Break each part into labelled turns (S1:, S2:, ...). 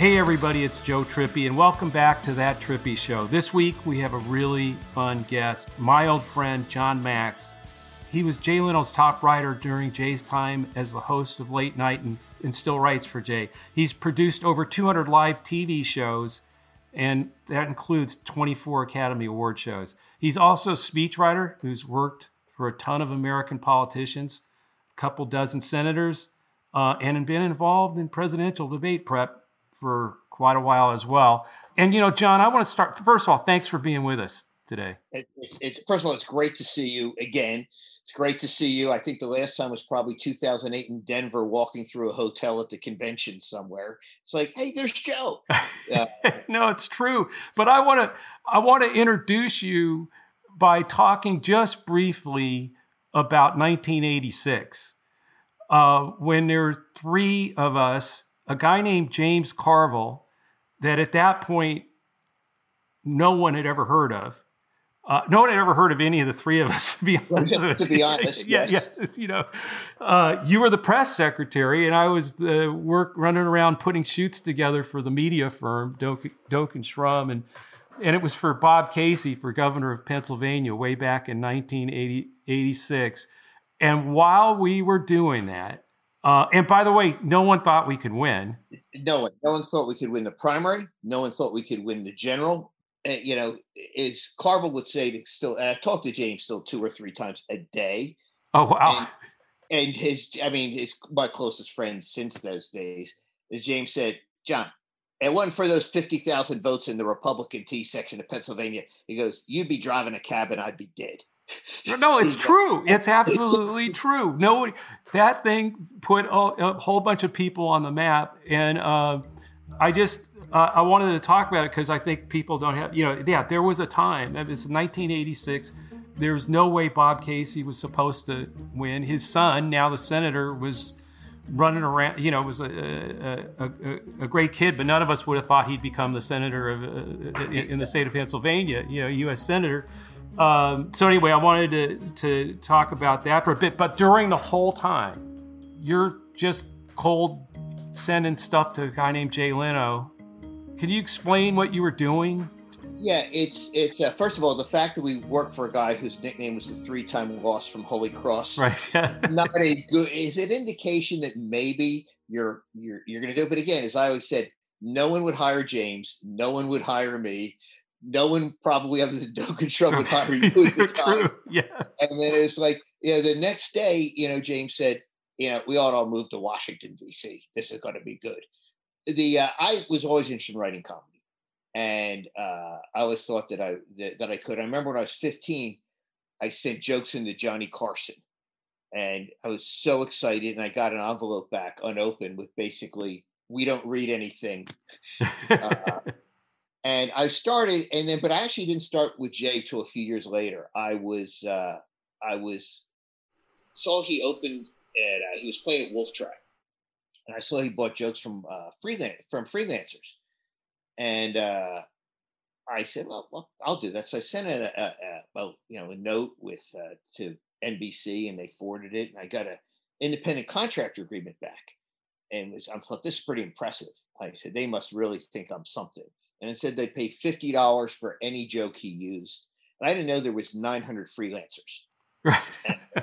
S1: Hey, everybody, it's Joe Trippi, and welcome back to That Trippi Show. This week, we have a really fun guest, my old friend, Jon Macks. He was Jay Leno's top writer during Jay's time as the host of Late Night and, and still writes for Jay. He's produced over 200 live TV shows, and that includes 24 Academy Award shows. He's also a speechwriter who's worked for a ton of American politicians, a couple dozen senators, uh, and been involved in presidential debate prep for quite a while as well. And you know, Jon, I want to start. First of all, thanks for being with us today.
S2: It, it's, it's, first of all, it's great to see you again. It's great to see you. I think the last time was probably 2008 in Denver, walking through a hotel at the convention somewhere. It's like, hey, there's Joe.
S1: Uh, no, it's true. But I want to I want to introduce you by talking just briefly about 1986, uh, when there were three of us a guy named James Carville that at that point no one had ever heard of. Uh, no one had ever heard of any of the three of us. To be honest,
S2: to be honest,
S1: yeah,
S2: yes.
S1: yeah. You know, uh, you were the press secretary, and I was the work running around putting shoots together for the media firm Doak, Doak and Shrum, and and it was for Bob Casey for governor of Pennsylvania way back in 1986. And while we were doing that, uh, and by the way, no one thought we could win.
S2: No one, no one thought we could win the primary. No one thought we could win the general. Uh, you know, as Carville would say, to still, I talked to James still two or three times a day.
S1: Oh wow!
S2: And, and his, I mean, his my closest friend since those days. James said, "Jon, it wasn't for those fifty thousand votes in the Republican T section of Pennsylvania." He goes, "You'd be driving a cab and I'd be dead."
S1: No, it's true. It's absolutely true. No, that thing put a, a, whole bunch of people on the map, and uh, I just uh, I wanted to talk about it because I think people don't have you know yeah there was a time it's 1986. There was no way Bob Casey was supposed to win. His son, now the senator, was running around. You know, was a, a, a, a, great kid, but none of us would have thought he'd become the senator of uh, in the state of Pennsylvania. You know, U.S. senator. Um, so anyway, I wanted to to talk about that for a bit. But during the whole time, you're just cold sending stuff to a guy named Jay Leno. Can you explain what you were doing?
S2: Yeah, it's it's uh, first of all the fact that we work for a guy whose nickname was the three-time loss from Holy Cross.
S1: Right.
S2: not a good. Is it indication that maybe you're you're you're going to do it? But again, as I always said, no one would hire James. No one would hire me no one probably other than Doak and Shrum would hire you at the time.
S1: Yeah.
S2: And then it's like, you know, the next day, you know, James said, you know, we ought to all move to Washington, D.C. This is going to be good. The uh, I was always interested in writing comedy, and uh, I always thought that I that, that I could. I remember when I was 15, I sent jokes into Johnny Carson, and I was so excited, and I got an envelope back unopened with basically, "We don't read anything." uh, and I started, and then, but I actually didn't start with Jay till a few years later. I was, uh, I was, saw he opened and uh, he was playing at Wolf Trap, and I saw he bought jokes from uh, freelance from freelancers, and uh, I said, well, well, I'll do that. So I sent a, a, a, a you know a note with uh, to NBC, and they forwarded it, and I got a independent contractor agreement back, and was, I thought this is pretty impressive. I said they must really think I'm something and it said they'd pay fifty dollars for any joke he used. And I didn't know there was nine hundred freelancers.
S1: Right.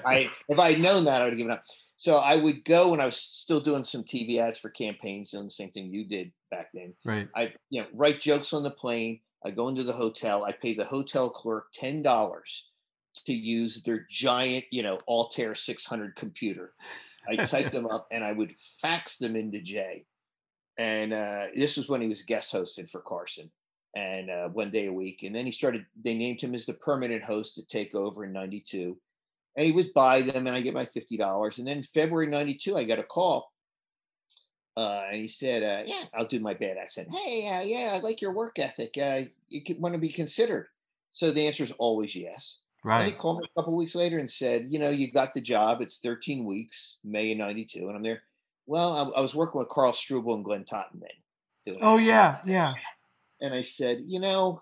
S2: I if I had known that, I would have given up. So I would go when I was still doing some TV ads for campaigns, doing the same thing you did back then.
S1: Right.
S2: I you know write jokes on the plane. I go into the hotel. I pay the hotel clerk ten dollars to use their giant, you know, Altair 600 computer. I typed them up and I would fax them into Jay and uh, this was when he was guest hosting for Carson, and uh, one day a week. And then he started. They named him as the permanent host to take over in '92, and he was by them, and I get my fifty dollars. And then February '92, I got a call, uh, and he said, uh, "Yeah, I'll do my bad accent. Hey, uh, yeah, I like your work ethic. Uh, you want to be considered." So the answer is always yes.
S1: Right.
S2: And he called me a couple weeks later and said, "You know, you got the job. It's 13 weeks, May of '92, and I'm there." Well, I, I, was working with Karl Struble and Glenn Totten then.
S1: Oh yeah, yeah.
S2: And I said, you know,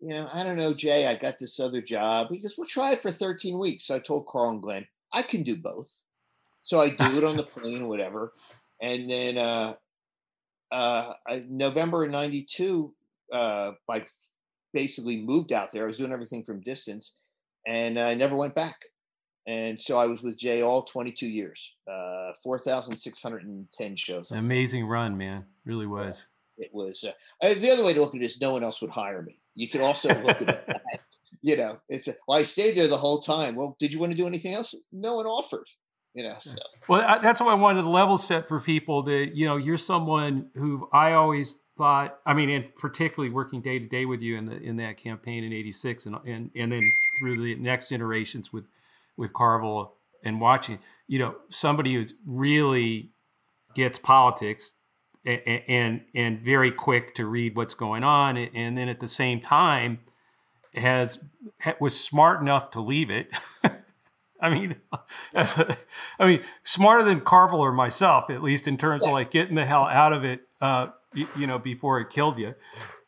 S2: you know, I don't know, Jay. I got this other job. He goes, "We'll try it for 13 weeks." So I told Carl and Glenn, I can do both. So I do it on the plane, or whatever. And then uh, uh, I, November '92, uh, I basically moved out there. I was doing everything from distance, and I never went back. And so I was with Jay all 22 years, uh, 4,610 shows.
S1: Amazing run, man. Really was.
S2: It was. Uh, the other way to look at it is no one else would hire me. You could also look at it. You know, it's a, well, I stayed there the whole time. Well, did you want to do anything else? No one offered. You know, so.
S1: Well, I, that's why I wanted to level set for people that you know you're someone who I always thought. I mean, and particularly working day to day with you in the in that campaign in '86, and and and then through the next iterations with with Carville and watching, you know, somebody who's really gets politics and, and and very quick to read what's going on, and then at the same time has was smart enough to leave it. I mean, a, I mean, smarter than Carville or myself, at least in terms of like getting the hell out of it, uh, you, you, know, before it killed you,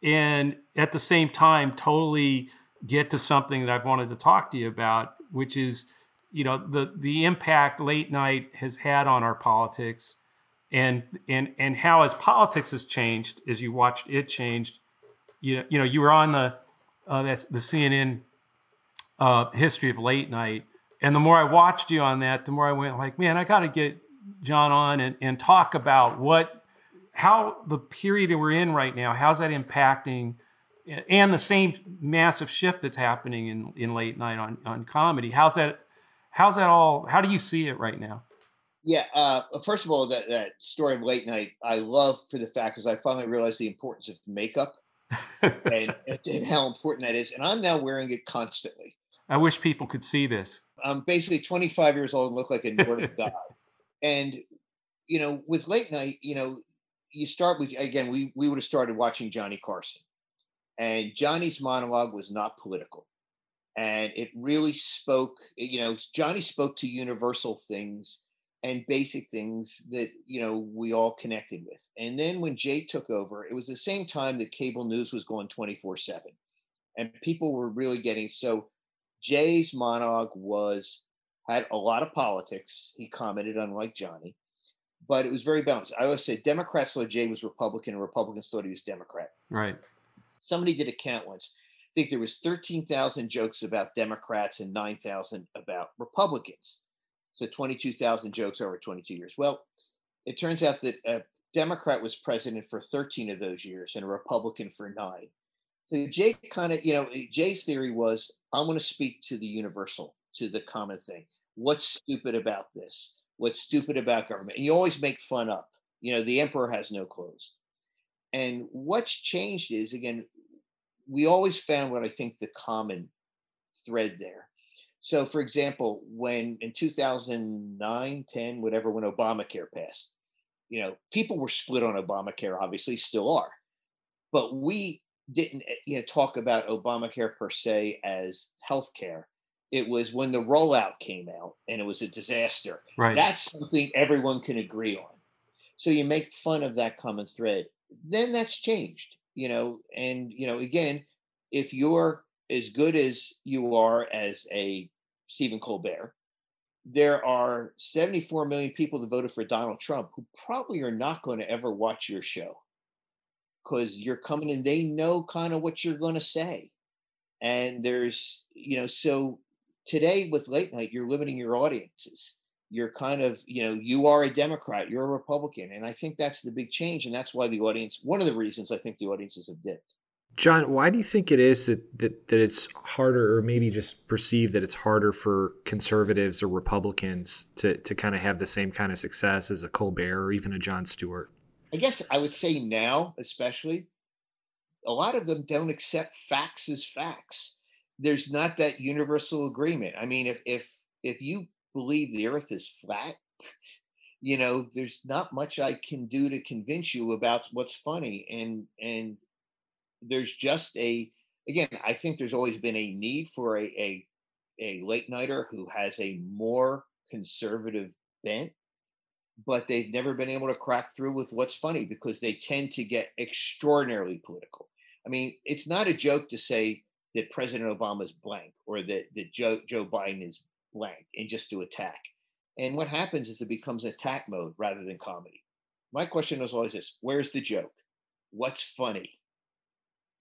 S1: and at the same time, totally get to something that I've wanted to talk to you about, which is you know the the impact late night has had on our politics and and and how as politics has changed as you watched it changed you know you know you were on the uh, that's the CNN uh, history of late night. And the more I watched you on that the more I went like man I got to get Jon on and, and talk about what how the period that we're in right now how's that impacting and the same massive shift that's happening in, in late night on, on comedy. How's that How's that all? How do you see it right now?
S2: Yeah. Uh, first of all, that, that story of late night, I love for the fact because I finally realized the importance of makeup and, and how important that is. And I'm now wearing it constantly.
S1: I wish people could see this.
S2: I'm basically 25 years old and look like a Nordic god. And, you know, with late night, you know, you start with, again, we, we would have started watching Johnny Carson. And Johnny's monologue was not political and it really spoke you know johnny spoke to universal things and basic things that you know we all connected with. And then when jay took over it was the same time that cable news was going 24 7 and people were really getting so jay's monologue was had a lot of politics. He commented unlike johnny but it was very balanced. I always say democrats thought jay was republican and republicans thought he was democrat.
S1: Right.
S2: Somebody did a count once I think there was 13,000 jokes about Democrats and 9,000 about Republicans. So 22,000 jokes over 22 years. Well, it turns out that a Democrat was president for 13 of those years and a Republican for nine. So Jay kind of, you know, Jay's theory was I'm going to speak to the universal, to the common thing. What's stupid about this? What's stupid about government? And you always make fun up. You know, the emperor has no clothes. And what's changed is, again, we always found what I think the common thread there. So, for example, when in 2009, 10, whatever, when Obamacare passed, you know, people were split on Obamacare, obviously, still are. But we didn't eh, you know, talk about Obamacare per se as health care. It was when the rollout came out and it was a disaster.
S1: Right.
S2: That's something everyone can agree on. So you make fun of that common thread. Then that's changed you know, and you know, again, if you're as good as you are as a Stephen Colbert, there are 74 million people that voted for Donald Trump who probably are not going to ever watch your show because you're coming and they know kind of what you're going to say. And there's, you know, so today with late night, you're limiting your audiences you're kind of you know you are a democrat you're a republican and i think that's the big change and that's why the audience one of the reasons i think the audiences have dipped.
S3: Jon why do you think it is that that, that it's harder or maybe just perceived that it's harder for conservatives or republicans to to kind of have the same kind of success as a colbert or even a Jon Stewart?
S2: I guess i would say now especially a lot of them don't accept facts as facts. There's not that universal agreement. I mean if if if you believe the earth is flat, you know, there's not much I can do to convince you about what's funny. And and there's just a again, I think there's always been a need for a a, a late nighter who has a more conservative bent, but they've never been able to crack through with what's funny because they tend to get extraordinarily political. I mean, it's not a joke to say that President Obama is blank or that, that Joe, Joe Biden is blank and just do attack. And what happens is it becomes attack mode rather than comedy. My question was always this: Where's the joke? What's funny?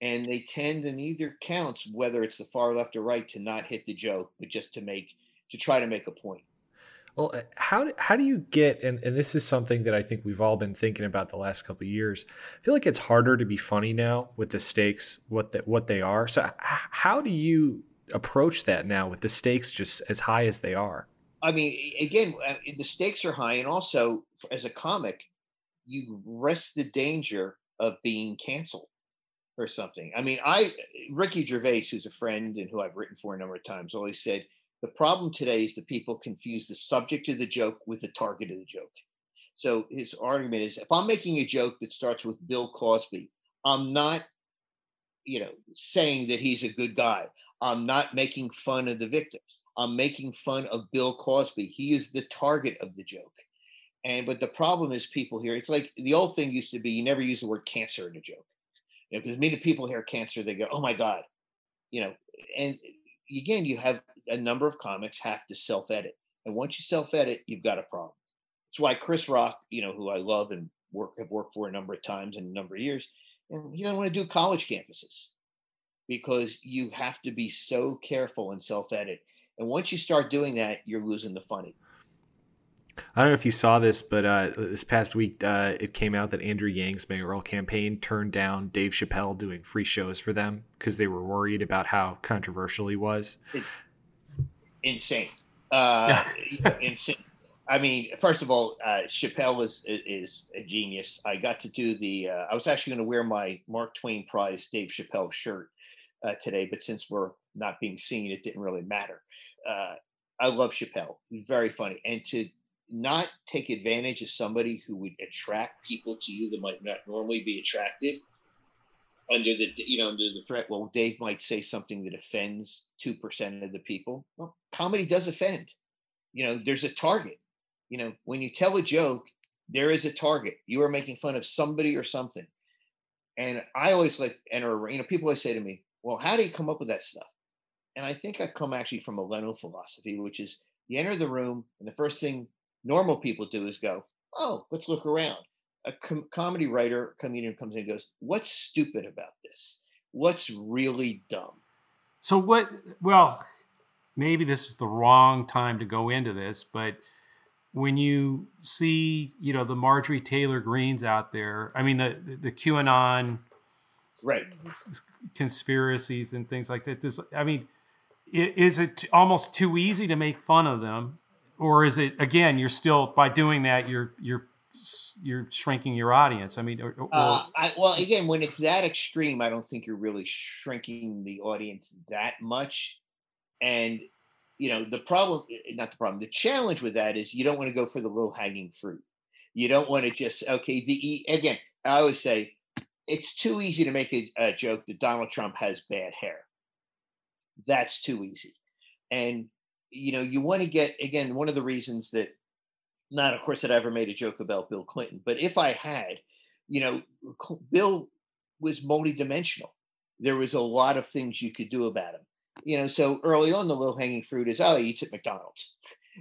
S2: And they tend, in either counts, whether it's the far left or right, to not hit the joke, but just to make to try to make a point.
S3: Well, uh, how how do you get and, and this is something that I think we've all been thinking about the last couple of years. I feel like it's harder to be funny now with the stakes what the, what they are. So how do you approach that now with the stakes just as high as they are?
S2: I mean, again, uh, the stakes are high, and also as a comic, you risk the danger of being canceled or something. I mean, I Ricky Gervais, who's a friend and who I've written for a number of times, always said the problem today is that people confuse the subject of the joke with the target of the joke. So his argument is if I'm making a joke that starts with Bill Cosby, I'm not, you know, saying that he's a good guy. I'm not making fun of the victims. I'm making fun of Bill Cosby. He is the target of the joke. And but the problem is people here, it's like the old thing used to be you never use the word cancer in a joke. You know, because many people hear cancer, they go, Oh my God. You know, and again, you have a number of comics have to self-edit. And once you self-edit, you've got a problem. That's why Chris Rock, you know, who I love and work have worked for a number of times in a number of years, and he doesn't want to do college campuses because you have to be so careful and self-edit. And once you start doing that, you're losing the funny.
S3: I don't know if you saw this, but uh, this past week uh, it came out that Andrew Yang's mayoral campaign turned down Dave Chappelle doing free shows for them because they were worried about how controversial he was.
S2: It's insane. Uh, insane. I mean, first of all, uh, Chappelle is is a genius. I got to do the. Uh, I was actually going to wear my Mark Twain Prize Dave Chappelle shirt uh, today, but since we're not being seen, it didn't really matter. Uh, I love Chappelle; he's very funny, and to not take advantage of somebody who would attract people to you that might not normally be attracted under the you know under the threat well dave might say something that offends 2% of the people. Well comedy does offend. You know there's a target. You know when you tell a joke there is a target. You are making fun of somebody or something. And i always like enter you know people always say to me well how do you come up with that stuff and i think i come actually from a leno philosophy which is you enter the room and the first thing normal people do is go oh let's look around a com- comedy writer, comedian comes in and goes, "What's stupid about this? What's really dumb?"
S1: So what? Well, maybe this is the wrong time to go into this, but when you see, you know, the Marjorie Taylor Greenes out there, I mean, the the, the QAnon
S2: right
S1: conspiracies and things like that. Does I mean, is it almost too easy to make fun of them, or is it again? You're still by doing that, you're you're you're shrinking your audience. I mean, or, or,
S2: uh, I, well, again, when it's that extreme, I don't think you're really shrinking the audience that much. And you know, the problem, eh, not the problem, the challenge with that is you don't want to go for the low hanging fruit. You don't want to just okay. The again, I always say it's too easy to make a, a joke that Donald Trump has bad hair. That's too easy, and you know, you want to get again one of the reasons that not of course that I ever made a joke about Bill Clinton, but if I had, you know, Bill was multidimensional. There was a lot of things you could do about him. You know, so early on the low hanging fruit is oh he eats at McDonald's.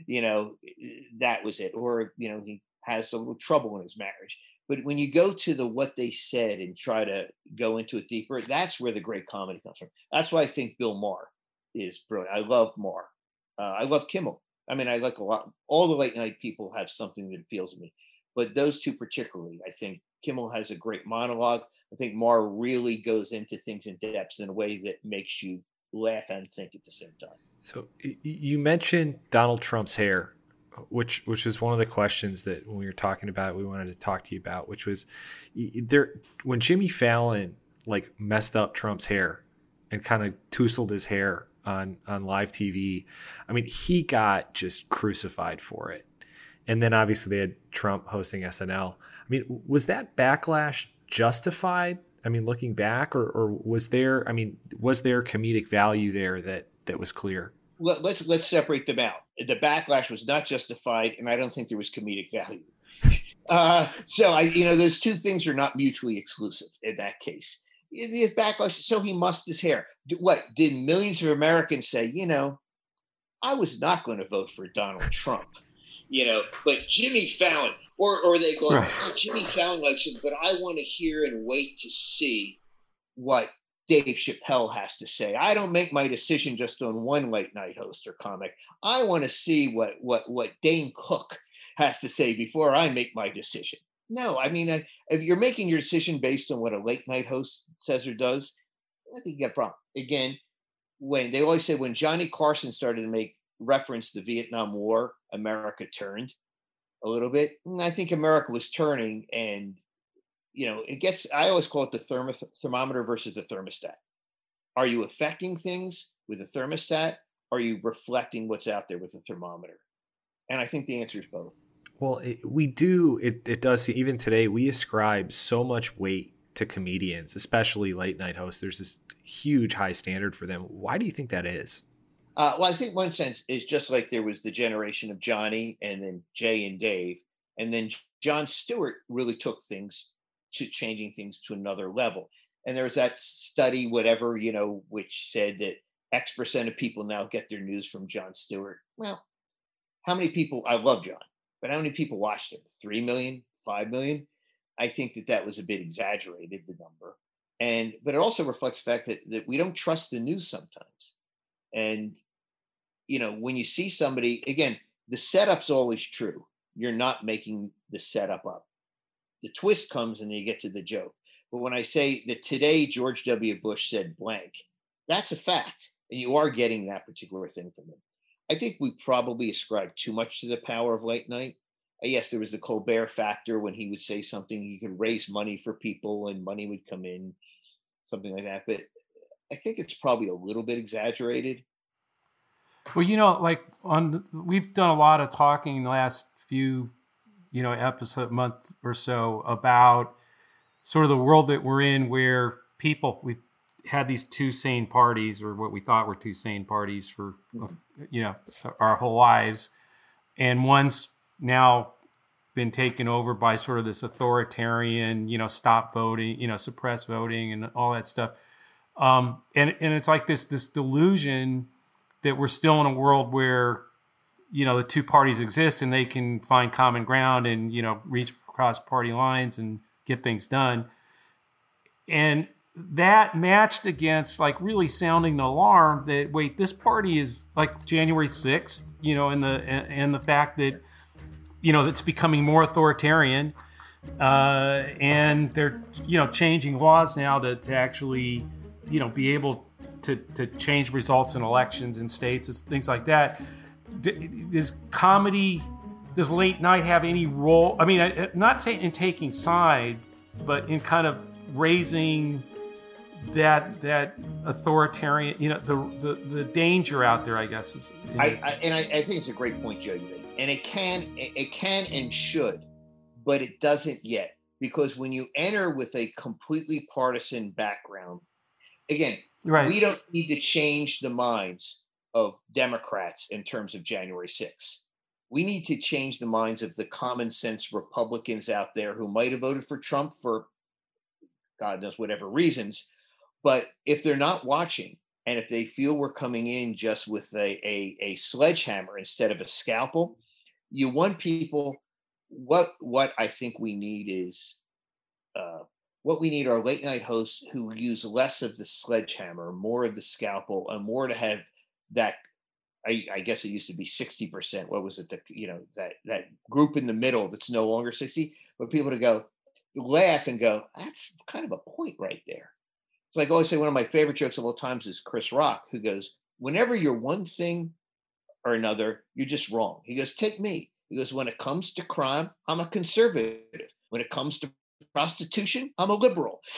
S2: You know, eh, that was it. Or, you know, he has a little trouble in his marriage. But when you go to the what they said and try to go into it deeper, that's where the great comedy comes from. That's why I think Bill Maher is brilliant. I love Maher. Uh, I love Kimmel. I mean, I like a lot. All the late night people have something that appeals to me, but those two particularly, I think Kimmel has a great monologue. I think Maher really goes into things in depth in a way that makes you laugh and think at the same time.
S3: So you mentioned Donald Trump's hair, which which is one of the questions that when we were talking about, we wanted to talk to you about, which was there when Jimmy Fallon like messed up Trump's hair and kind of tousled his hair on on live TV. I mean, he got just crucified for it. And then obviously they had Trump hosting SNL. I mean, was that backlash justified? I mean, looking back, or, or was there? I mean, was there comedic value there that that was clear?
S2: Let, let's let's separate them out. The backlash was not justified, and I don't think there was comedic value. Uh, so I, you know, those two things are not mutually exclusive in that case his backlash. So he mussed his hair. What did millions of Americans say? You know, I was not going to vote for Donald Trump. You know, but Jimmy Fallon, Or, or they go, right. oh, Jimmy Fallon likes him, but I want to hear and wait to see what Dave Chappelle has to say. I don't make my decision just on one late night host or comic. I want to see what what what Dane Cook has to say before I make my decision. No, I mean, if you're making your decision based on what a late night host says or does, I think you got a problem. Again, when they always say when Johnny Carson started to make reference to the Vietnam War, America turned a little bit. And I think America was turning, and you know, it gets. I always call it the thermo- thermometer versus the thermostat. Are you affecting things with a thermostat? Are you reflecting what's out there with a thermometer? And I think the answer is both.
S3: Well, it, we do. It, it does. Even today, we ascribe so much weight to comedians, especially late night hosts. There's this huge high standard for them. Why do you think that is?
S2: Uh, well, I think one sense is just like there was the generation of Johnny and then Jay and Dave, and then Jon Stewart really took things to changing things to another level. And there was that study, whatever, you know, which said that X percent of people now get their news from Jon Stewart. Well, how many people? I love Jon, but how many people watched him? Three million, five million? I think that that was a bit exaggerated, the number. And, but it also reflects the fact that, that we don't trust the news sometimes. And, you know, when you see somebody, again, the setup's always true. You're not making the setup up. The twist comes and you get to the joke. But when I say that today George W. Bush said blank, that's a fact. And you are getting that particular thing from him. I think we probably ascribe too much to the power of late night. Uh, yes, there was the Colbert factor when he would say something, he could raise money for people and money would come in, something like that. But I think it's probably a little bit exaggerated.
S1: Well, you know, like on we've done a lot of talking in the last few, you know, episode month or so about sort of the world that we're in where people we had these two sane parties or what we thought were two sane parties for mm-hmm. you know our whole lives and one's now been taken over by sort of this authoritarian you know stop voting you know suppress voting and all that stuff um, and and it's like this this delusion that we're still in a world where you know the two parties exist and they can find common ground and you know reach across party lines and get things done. And that matched against like really sounding an alarm that wait this party is like January 6th you know and the and the fact that you know it's becoming more authoritarian uh, and they're you know changing laws now to, to actually you know be able to, to change results in elections in states and things like that does comedy does late night have any role i mean not in taking sides but in kind of raising that that authoritarian, you know, the the, the danger out there, I guess. Is,
S2: I, I, and I, I, think it's a great point, Joe. And it can it can and should, but it doesn't yet because when you enter with a completely partisan background, again, right. we don't need to change the minds of Democrats in terms of January 6th. We need to change the minds of the common sense Republicans out there who might have voted for Trump for God knows whatever reasons, but if they're not watching, and if they feel we're coming in just with a, a, a sledgehammer instead of a scalpel, you want people. What what I think we need is uh, what we need are late night hosts who use less of the sledgehammer, more of the scalpel, and more to have that. I, I guess it used to be sixty percent. What was it? The you know that that group in the middle that's no longer sixty, but people to go laugh and go, that's kind of a point right there. It's like I always say, one of my favorite jokes of all times is Chris Rock, who goes, Whenever you're one thing or another, you're just wrong. He goes, Take me. He goes, When it comes to crime, I'm a conservative. When it comes to prostitution, I'm a liberal.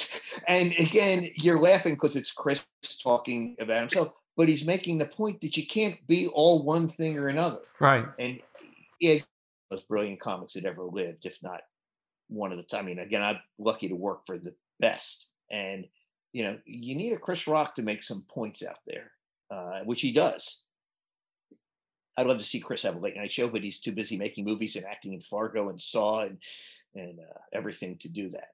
S2: And again, you're laughing because it's Chris talking about himself, but he's making the point that you can't be all one thing or another.
S1: Right.
S2: And yeah, most brilliant comics that ever lived, if not one of the time. I mean, again, I'm lucky to work for the best. And you know, you need a Chris Rock to make some points out there, uh, which he does. I'd love to see Chris have a late night show, but he's too busy making movies and acting in Fargo and Saw and and uh, everything to do that.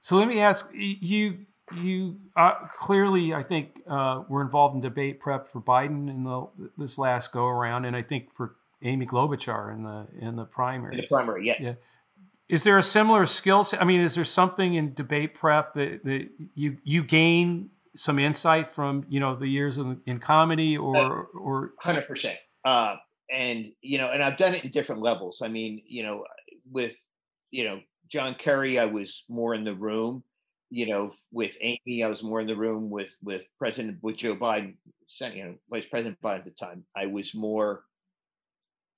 S1: So let me ask you. You uh, clearly, I think, uh, were involved in debate prep for Biden in the this last go around, and I think for Amy Klobuchar in the in the primary.
S2: The primary, yeah.
S1: yeah. Is there a similar skill set? I mean, is there something in debate prep that, that you you gain some insight from you know the years in, in comedy or uh, or
S2: hundred percent. Uh, and you know, and I've done it in different levels. I mean, you know, with you know John Kerry, I was more in the room. You know, with Amy, I was more in the room. With with President with Joe Biden, you know, Vice President Biden at the time, I was more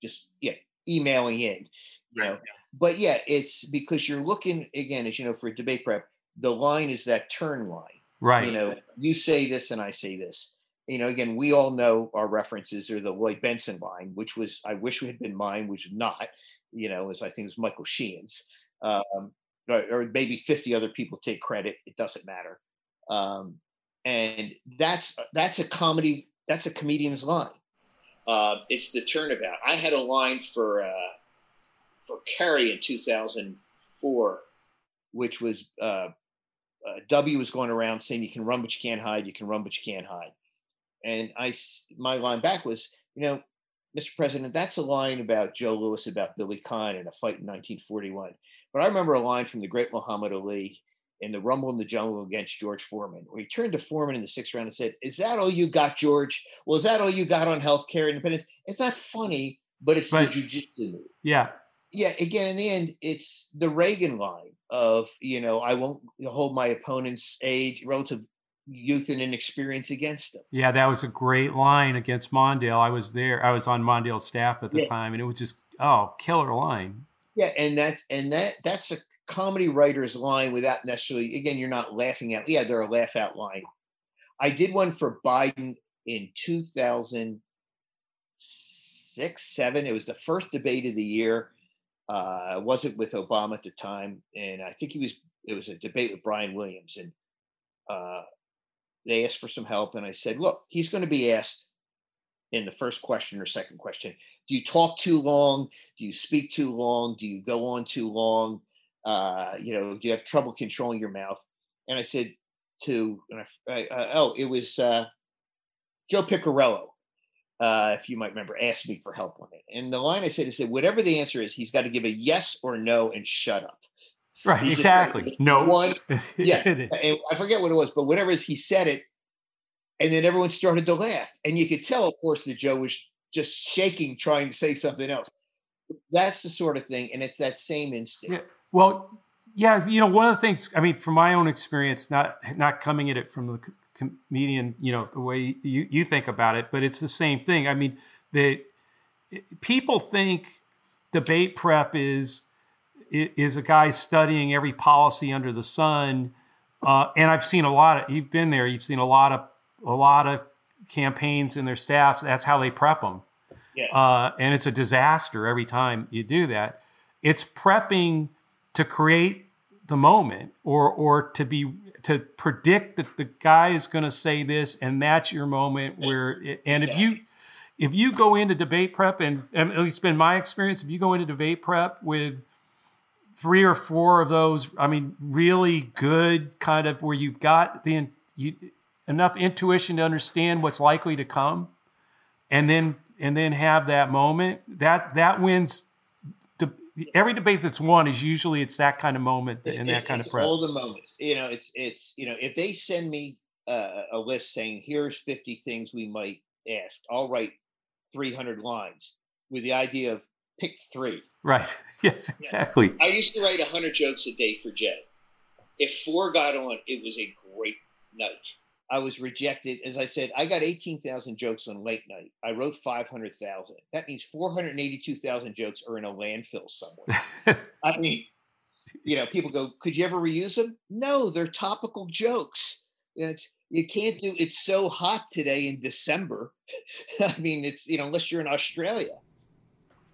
S2: just yeah emailing in. You know, but yeah, it's because you're looking again, as you know, for a debate prep. The line is that turn line,
S1: right?
S2: You know, you say this and I say this. You know, again, we all know our references are the Lloyd Bentsen line, which was I wish we had been mine, which not. You know, as I think it was Michael Sheehan's, um, or, maybe 50 other people take credit. It doesn't matter. Um, and that's that's a comedy. That's a comedian's line. Uh, it's the turnabout. I had a line for. Uh, for Kerry in 2004, which was uh, uh, W was going around saying you can run but you can't hide, you can run but you can't hide. And I, my line back was, you know, Mr. President, that's a line about Joe Louis about Billy Conn in a fight in 1941. But I remember a line from the great Muhammad Ali in the Rumble in the Jungle against George Foreman, where he turned to Foreman in the sixth round and said, Is that all you got, George? Well, is that all you got on healthcare independence? It's not funny, but it's right. the jujitsu
S1: Yeah
S2: yeah, again, in the end, it's the Reagan line of, you know, I won't hold my opponent's age, relative youth and inexperience against them.
S1: Yeah, that was a great line against Mondale. I was there. I was on Mondale's staff at the yeah. time, and it was just oh, killer line.
S2: Yeah, and that and that that's a comedy writer's line without necessarily. Again, you're not laughing out. Yeah, they're a laugh out line. I did one for Biden in 2006, seven. It was the first debate of the year uh, I wasn't with Obama at the time, and I think he was. It was a debate with Brian Williams, and uh, they asked for some help, and I said, "Look, he's going to be asked in the first question or second question. Do you talk too long? Do you speak too long? Do you go on too long? Uh, you know, do you have trouble controlling your mouth?" And I said to, I, I, oh, it was uh, Joe Piccirillo uh, if you might remember, asked me for help on it. And the line I said, I said, whatever the answer is, he's got to give a yes or no and shut up.
S1: Right, exactly. no.
S2: One, yeah. I forget what it was, but whatever it is, he said it. And then everyone started to laugh. And you could tell, of course, that Joe was just shaking, trying to say something else. That's the sort of thing. And it's that same instinct.
S1: Yeah. Well, yeah, you know, one of the things, I mean, from my own experience, not not coming at it from the comedian, you know, the way you, you think about it, but it's the same thing. I mean, the people think debate prep is is a guy studying every policy under the sun. Uh, and I've seen a lot of you've been there. You've seen a lot of a lot of campaigns and their staffs. That's how they prep them.
S2: Yeah.
S1: Uh, and it's a disaster every time you do that. It's prepping to create the moment or or to be to predict that the guy is going to say this and that's your moment where it, and if you if you go into debate prep and, and at least been my experience if you go into debate prep with three or four of those i mean really good kind of where you've got the you, enough intuition to understand what's likely to come and then and then have that moment that that wins every debate that's won is usually it's that kind of moment and that kind of prep.
S2: All the moments, you know, it's it's you know, if they send me uh, a list saying here's 50 things we might ask, I'll write 300 lines with the idea of pick three.
S1: Right. Yes. Exactly.
S2: Yeah. I used to write 100 jokes a day for Jay. If four got on, it was a great night. I was rejected. As I said, I got 18,000 jokes on late night. I wrote 500,000. That means 482,000 jokes are in a landfill somewhere. I mean, you know, people go, could you ever reuse them? No, they're topical jokes. It's, you can't do it's so hot today in December. I mean, it's, you know, unless you're in Australia.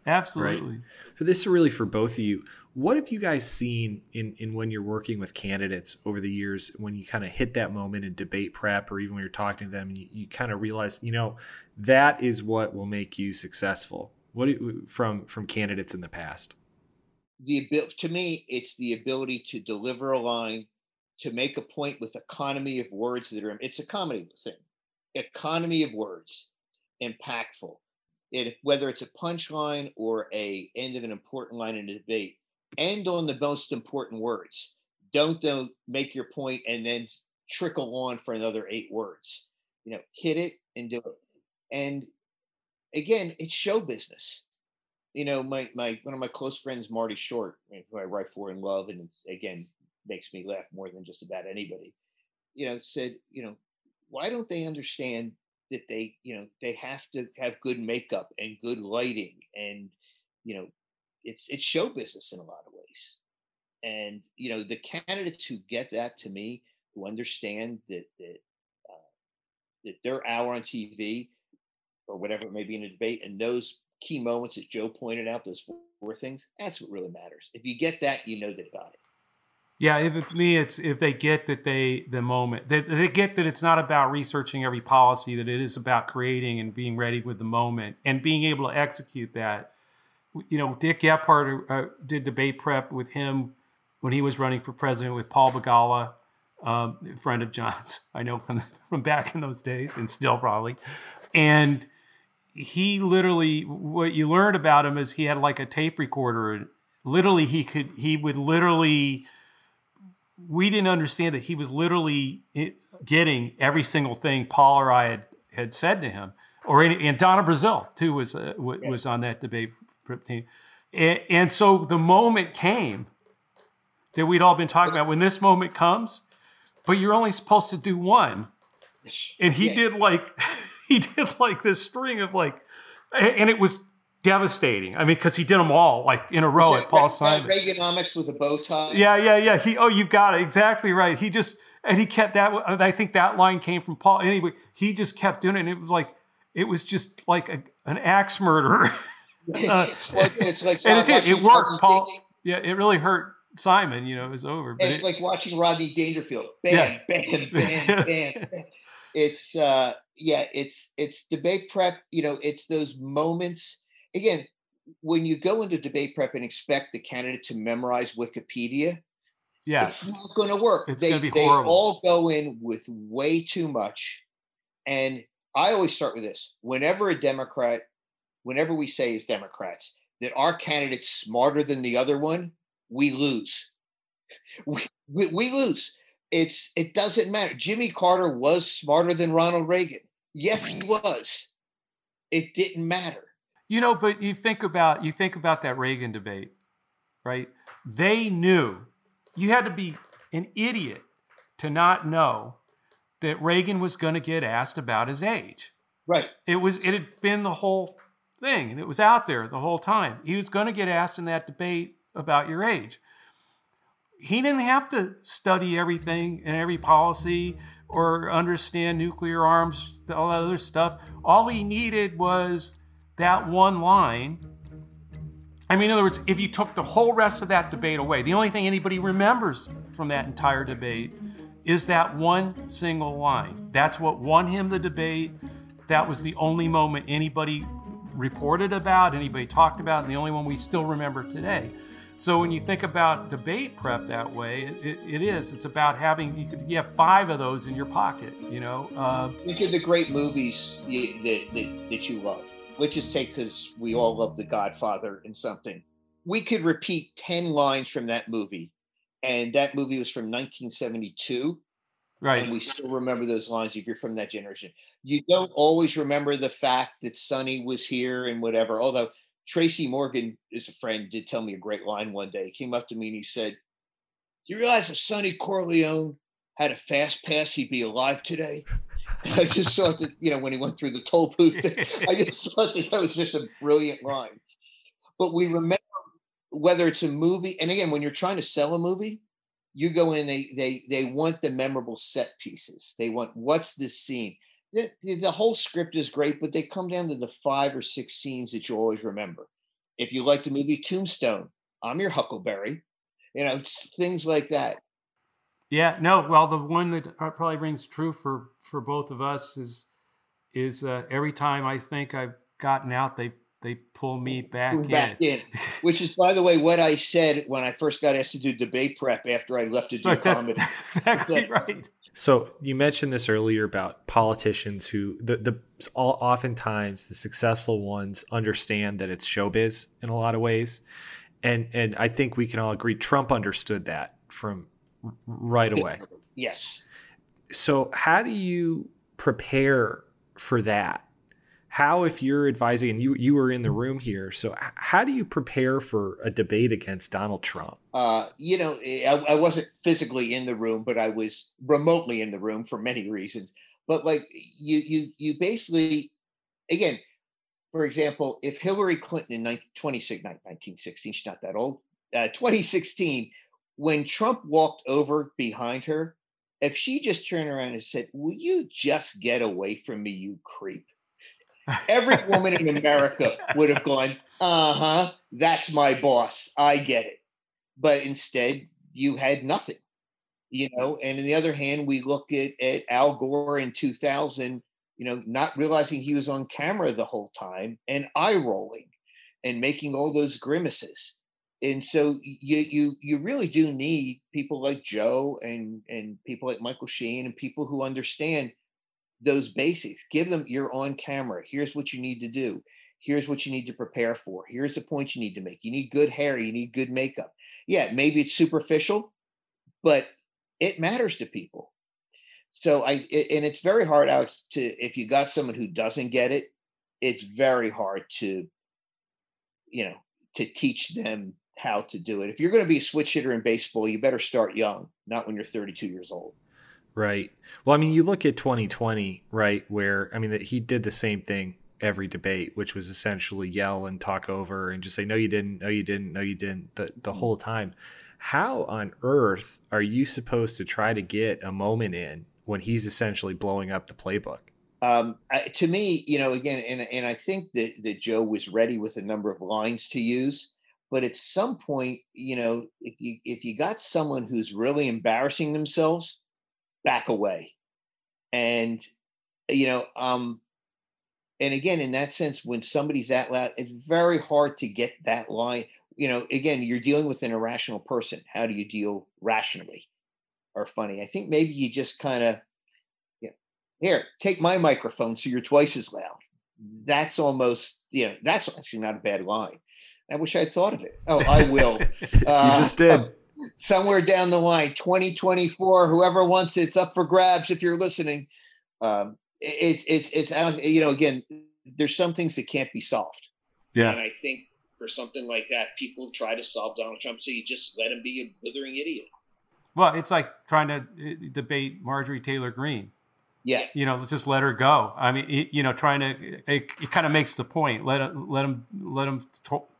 S1: Absolutely. Right.
S3: So this is really for both of you. What have you guys seen in, in when you're working with candidates over the years when you kind of hit that moment in debate prep or even when you're talking to them and you, you kind of realize, you know, that is what will make you successful? What you, from from candidates in the past?
S2: The to me, it's the ability to deliver a line, to make a point with economy of words that are it's a comedy thing. Economy of words, impactful. if, whether it's a punchline or a end of an important line in a debate, end on the most important words. Don't don't make your point and then trickle on for another eight words. You know, hit it and do it. And again, it's show business. You know, my my one of my close friends, Marty Short, who I write for and love, and again makes me laugh more than just about anybody. You know, said, you know, why don't they understand that they, you know, they have to have good makeup and good lighting and, you know, it's it's show business in a lot of ways. And you know, the candidates who get that to me, who understand that that uh, that their hour on TV or whatever it may be in a debate, and those key moments that Joe pointed out, those four, things, that's what really matters. If you get that, you know they got it.
S1: Yeah, if me, it's if they get that they the moment they, they get that it's not about researching every policy, that it is about creating and being ready with the moment and being able to execute that. You know, Dick Gephardt uh, did debate prep with him when he was running for president with Paul Begala, um, a friend of Jon's. I know from from back in those days, and still probably. And he literally, what you learned about him is he had like a tape recorder. And literally, he could he would literally we didn't understand that he was literally getting every single thing Paul or I had, had said to him. Or any, and Donna Brazile too was uh, was on that debate team, and, and, so the moment came that we'd all been talking about. When this moment comes, but you're only supposed to do one, and he yeah. did like he did like this string of like, and it was devastating. I mean, because he did them all like in a row at Paul uh, Simon.
S2: Reaganomics with a bow tie.
S1: Yeah, yeah, yeah. He. Oh, you've got it exactly right. He just and he kept that. Uh, I think that line came from Paul. Anyway, he just kept doing it. And it was like it was just like a, an axe murderer. uh,
S2: it's like, it's like
S1: and it did. It worked. Paul. Yeah, it really hurt Simon. You know, it was over.
S2: But it's it, like watching Rodney Dangerfield. Bam, yeah. bam, bam, bam. It's uh, yeah. It's it's debate prep. You know, it's those moments again, when you go into debate prep and expect the candidate to memorize Wikipedia,
S1: yeah,
S2: it's not going to work.
S1: It's
S2: they,
S1: be
S2: they
S1: horrible.
S2: all go in with way too much. And I always start with this whenever a Democrat, whenever we say as Democrats that our candidate's smarter than the other one, we lose. We, we, we lose. It's it doesn't matter. Jimmy Carter was smarter than Ronald Reagan. Yes, he was. It didn't matter.
S1: You know, but you think about you think about that Reagan debate, right? They knew you had to be an idiot to not know that Reagan was going to get asked about his age.
S2: Right.
S1: It was it had been the whole thing and it was out there the whole time. He was going to get asked in that debate about your age. He didn't have to study everything and every policy or understand nuclear arms, all that other stuff. All he needed was that one line. I mean, in other words, if you took the whole rest of that debate away, the only thing anybody remembers from that entire debate is that one single line. That's what won him the debate. That was the only moment anybody reported about, anybody talked about, and the only one we still remember today. So when you think about debate prep that way, it, it, is. It's about having you could you have five of those in your pocket. You know. Uh,
S2: think of the great movies you, that, that that you love let's just take because we all love The Godfather and something. We could repeat 10 lines from that movie, and that movie was from 1972.
S1: Right.
S2: And we still remember those lines if you're from that generation. You don't always remember the fact that Sonny was here and whatever. Although Tracy Morgan is a friend, did tell me a great line one day. He came up to me and he said, Do you realize if Sonny Corleone had a fast pass, he'd be alive today? I just thought that, you know, when he went through the toll booth, I just thought that that was just a brilliant line. But we remember whether it's a movie, and again, when you're trying to sell a movie, you go in, they they they want the memorable set pieces. They want what's this scene. The, the whole script is great, but they come down to the five or six scenes that you always remember. If you like the movie Tombstone, I'm your Huckleberry. You know, things like that.
S1: Yeah, no. Well, the one that uh, probably rings true for for both of us is is uh, every time I think I've gotten out, they they pull me back, in.
S2: back in. Which is, by the way, what I said when I first got asked to do debate prep after I left to do right, comedy.
S1: exactly right.
S3: So you mentioned this earlier about politicians who the the all, oftentimes the successful ones understand that it's showbiz in a lot of ways, and and I think we can all agree Trump understood that from right away.
S2: Yes.
S3: So how do you prepare for that? How, if you're advising, and you you were in the room here, so how do you prepare for a debate against Donald Trump?
S2: Uh, you know, eh, I, I wasn't physically in the room, but I was remotely in the room for many reasons. But like you, you, you basically, again, for example, if Hillary Clinton in 1916, she's not that old, uh, 2016, when Trump walked over behind her, if she just turned around and said, Will you just get away from me, you creep? Every woman in America would have gone, Uh huh, that's my boss. I get it. But instead, you had nothing, you know. And on the other hand, we look at, at Al Gore in 2000, you know, not realizing he was on camera the whole time and eye rolling and making all those grimaces and so you you you really do need people like Joe and and people like Michael Sheehan and people who understand those basics. Give them you're on camera. Here's what you need to do. Here's what you need to prepare for. Here's the point you need to make. You need good hair. You need good makeup. Yeah, maybe it's superficial, but it matters to people. So I and it's very hard, Alex, to if you got someone who doesn't get it, it's very hard to, you know, to teach them how to do it. If you're going to be a switch hitter in baseball, you better start young, not when you're 32 years old.
S3: Right. Well, I mean, you look at 2020, right, where I mean, that he did the same thing every debate, which was essentially yell and talk over and just say, "No, you didn't. No, you didn't. No, you didn't." The the whole time. How on earth are you supposed to try to get a moment in when he's essentially blowing up the playbook?
S2: Um, I, to me, you know, again, and and I think that that Joe was ready with a number of lines to use but at some point you know if you if you got someone who's really embarrassing themselves back away and you know um and again in that sense when somebody's that loud it's very hard to get that line you know again you're dealing with an irrational person how do you deal rationally or funny i think maybe you just kind of you know, here take my microphone so you're twice as loud that's almost you know that's actually not a bad line I wish I'd thought of it. Oh, I will.
S3: Uh, you just did.
S2: Somewhere down the line, 2024, whoever wants it, it's up for grabs if you're listening. Um, it, it's, it's, you know, again, there's some things that can't be solved.
S1: Yeah.
S2: And I think for something like that, people try to solve Donald Trump, so you just let him be a blithering idiot.
S1: Well, it's like trying to uh, debate Marjorie Taylor Greene.
S2: Yeah.
S1: You know, just let her go. I mean, you know, trying to it, it kind of makes the point. Let let him let him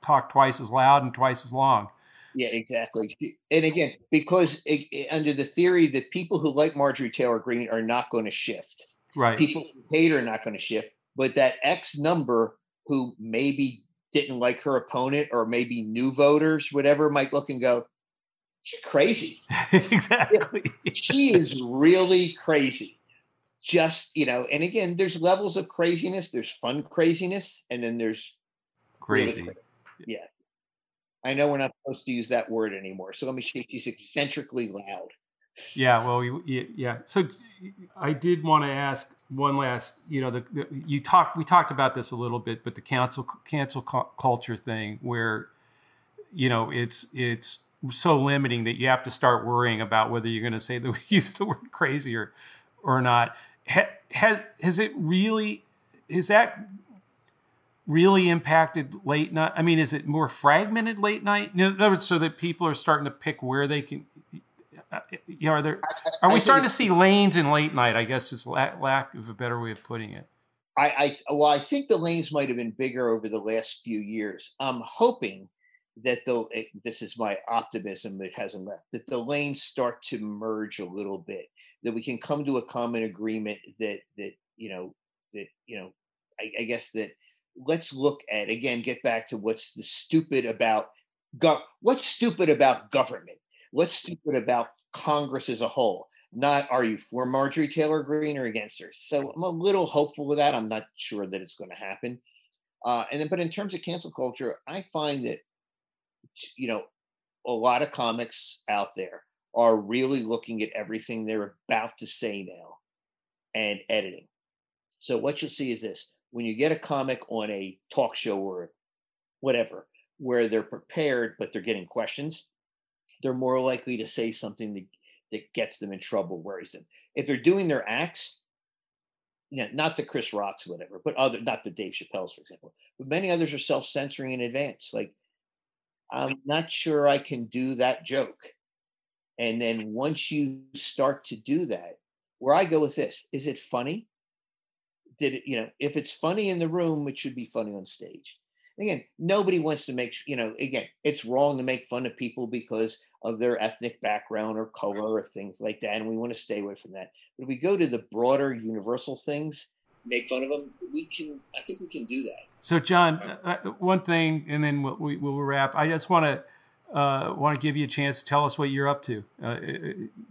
S1: talk twice as loud and twice as long.
S2: Yeah, exactly. And again, because it, it, under the theory that people who like Marjorie Taylor Greene are not going to shift.
S1: Right.
S2: People who hate her are not going to shift, but that X number who maybe didn't like her opponent or maybe new voters, whatever, might look and go, "She's crazy."
S1: exactly.
S2: she is really crazy just you know and again there's levels of craziness there's fun craziness and then there's
S1: crazy,
S2: really yeah i know we're not supposed to use that word anymore so let me say she's eccentrically loud.
S1: Yeah well yeah so i did want to ask one last you know the, the you talked we talked about this a little bit but the cancel cancel culture thing where you know it's it's so limiting that you have to start worrying about whether you're going to say the use the word crazy or or not has has it really is that really impacted late night? I mean, is it more fragmented late night? In other words, so that people are starting to pick where they can. Uh, you know, are there are we starting to see lanes in late night? I guess is lack, lack of a better way of putting it.
S2: I, I well, I think the lanes might have been bigger over the last few years. I'm hoping that the this is my optimism that hasn't left that the lanes start to merge a little bit that we can come to a common agreement that that you know that you know I, I guess that let's look at again get back to what's the stupid about gov- what's stupid about government? What's stupid about congress as a whole? Not are you for marjorie taylor greene or against her? So i'm a little hopeful with that. I'm not sure that it's going to happen. Uh, and then but in terms of cancel culture i find that you know a lot of comics out there are really looking at everything they're about to say now and editing. So what you'll see is this when you get a comic on a talk show or whatever, where they're prepared, but they're getting questions, they're more likely to say something that, that gets them in trouble, worries them. If they're doing their acts, know, not the Chris Rocks, whatever, but other, not the Dave Chappelle's, for example, but many others are self censoring in advance. Like, I'm not sure I can do that joke. And then once you start to do that, where I go with this, is it funny? Did it, you know, if it's funny in the room, it should be funny on stage. Again, nobody wants to make, you know, again, it's wrong to make fun of people because of their ethnic background or color or things like that. And we want to stay away from that. But if we go to the broader universal things, make fun of them, we can, I think we can do that.
S1: So, Jon, uh, uh one thing, and then we'll, we, will wrap. I just want to uh, want to give you a chance to tell us what you're up to. Uh, uh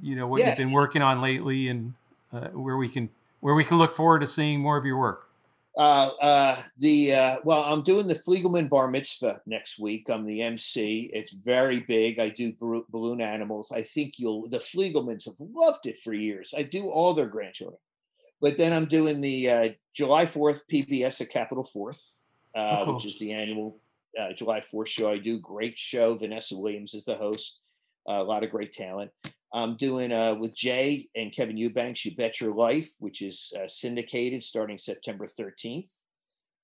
S1: you know what yeah. you've been working on lately, and uh, where we can where we can look forward to seeing more of your work.
S2: Uh, uh, the uh, well, I'm doing the Fliegelman Bar Mitzvah next week. I'm the MC. It's very big. I do balloon animals. I think you'll. The Fliegelmans have loved it for years. I do all their grandchildren, but then I'm doing the uh, July 4th PBS at Capitol Fourth, uh, which is the annual uh, July 4th show. I do great show. Vanessa Williams is the host. a lot of great talent. I'm doing uh, with Jay and Kevin Eubanks, You Bet Your Life, which is uh, syndicated starting September 13th.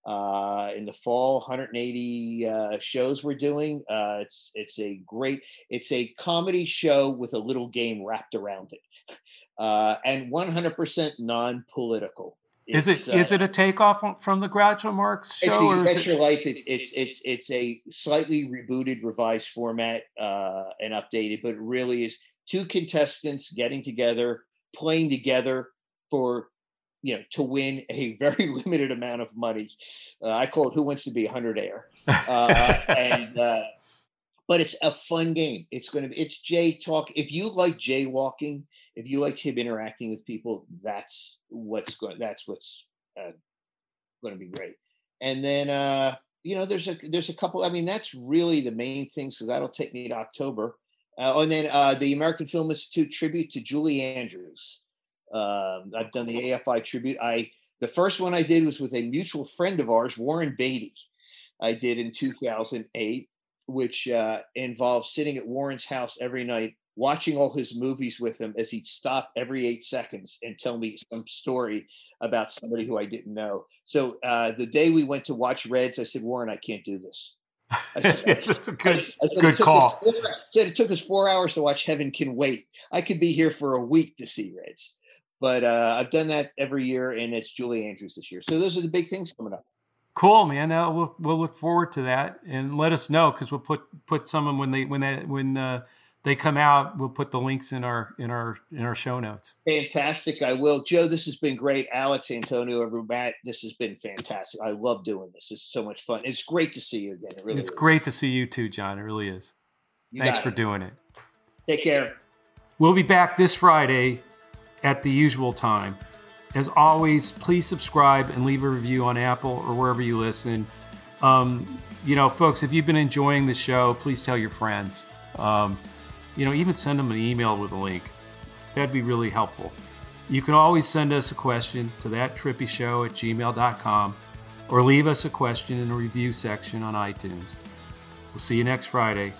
S2: Uh, in the fall, 180 uh, shows we're doing. Uh, it's it's a great it's a comedy show with a little game wrapped around it, uh, and 100% non-political.
S1: It's, is it is it a takeoff from the Groucho Marx show?
S2: It's, Bet Your Life. It's, it's it's it's a slightly rebooted, revised format and updated, but it really is two contestants getting together, playing together for you know to win a very limited amount of money. Uh, I call it "Who Wants to Be a Hundred Air," uh, and uh, but it's a fun game. It's going to be it's Jay talk. If you like jaywalking, if you like him interacting with people, that's what's going. That's what's uh, going to be great. And then uh, you know, there's a there's a couple. I mean, that's really the main things because that'll take me to October. Uh, and then uh, the American Film Institute tribute to Julie Andrews. Um, I've done the AFI tribute. I the first one I did was with a mutual friend of ours, Warren Beatty. I did in 2008, which uh, involved sitting at Warren's house every night, watching all his movies with him as he'd stop every eight seconds and tell me some story about somebody who I didn't know. So uh, the day we went to watch Reds, I said, Warren, I can't do this.
S1: Said, That's a good, good call.
S2: Four, said it took us four hours to watch Heaven Can Wait. I could be here for a week to see Reds, but uh, I've done that every year, and it's Julie Andrews this year. So those are the big things coming up.
S1: Cool, man. Now we'll we'll look forward to that, and let us know because we'll put put some when they when that when uh, they come out, we'll put the links in our in our in our show notes.
S2: Fantastic. I will. Joe, this has been great. Alex, Antonio, Matt, this has been fantastic. I love doing this. It's so much fun. It's great to see you again. It really
S1: It's
S2: is.
S1: great to see you too, Jon. It really is. You Thanks for it. doing it.
S2: Take care.
S1: We'll be back this Friday at the usual time. As always, please subscribe and leave a review on Apple or wherever you listen. Um, you know, folks, if you've been enjoying the show, please tell your friends. Um, you know, even send them an email with a link. That'd be really helpful. You can always send us a question to that trippi show at gmail.com or leave us a question in the review section on iTunes. We'll see you next Friday.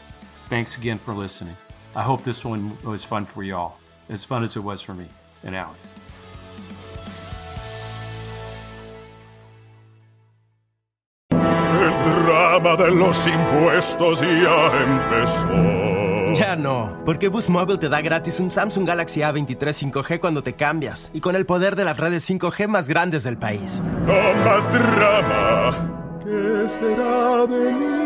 S1: Thanks again for listening. I hope this one was fun for you all, as fun as it was for me and Alex. El drama de los impuestos ya empezó. Ya no, porque Boost Mobile te da gratis un Samsung Galaxy A23 5G cuando te cambias y con el poder de las redes 5G más grandes del país. No más drama. ¿Qué será de mí?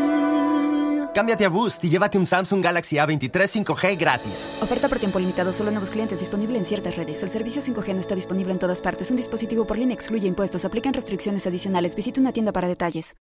S1: Cámbiate a Boost y llévate un Samsung Galaxy A23 5G gratis. Oferta por tiempo limitado, solo nuevos clientes, disponible en ciertas redes. El servicio 5G no está disponible en todas partes. Un dispositivo por línea excluye impuestos. Aplican restricciones adicionales. Visita una tienda para detalles.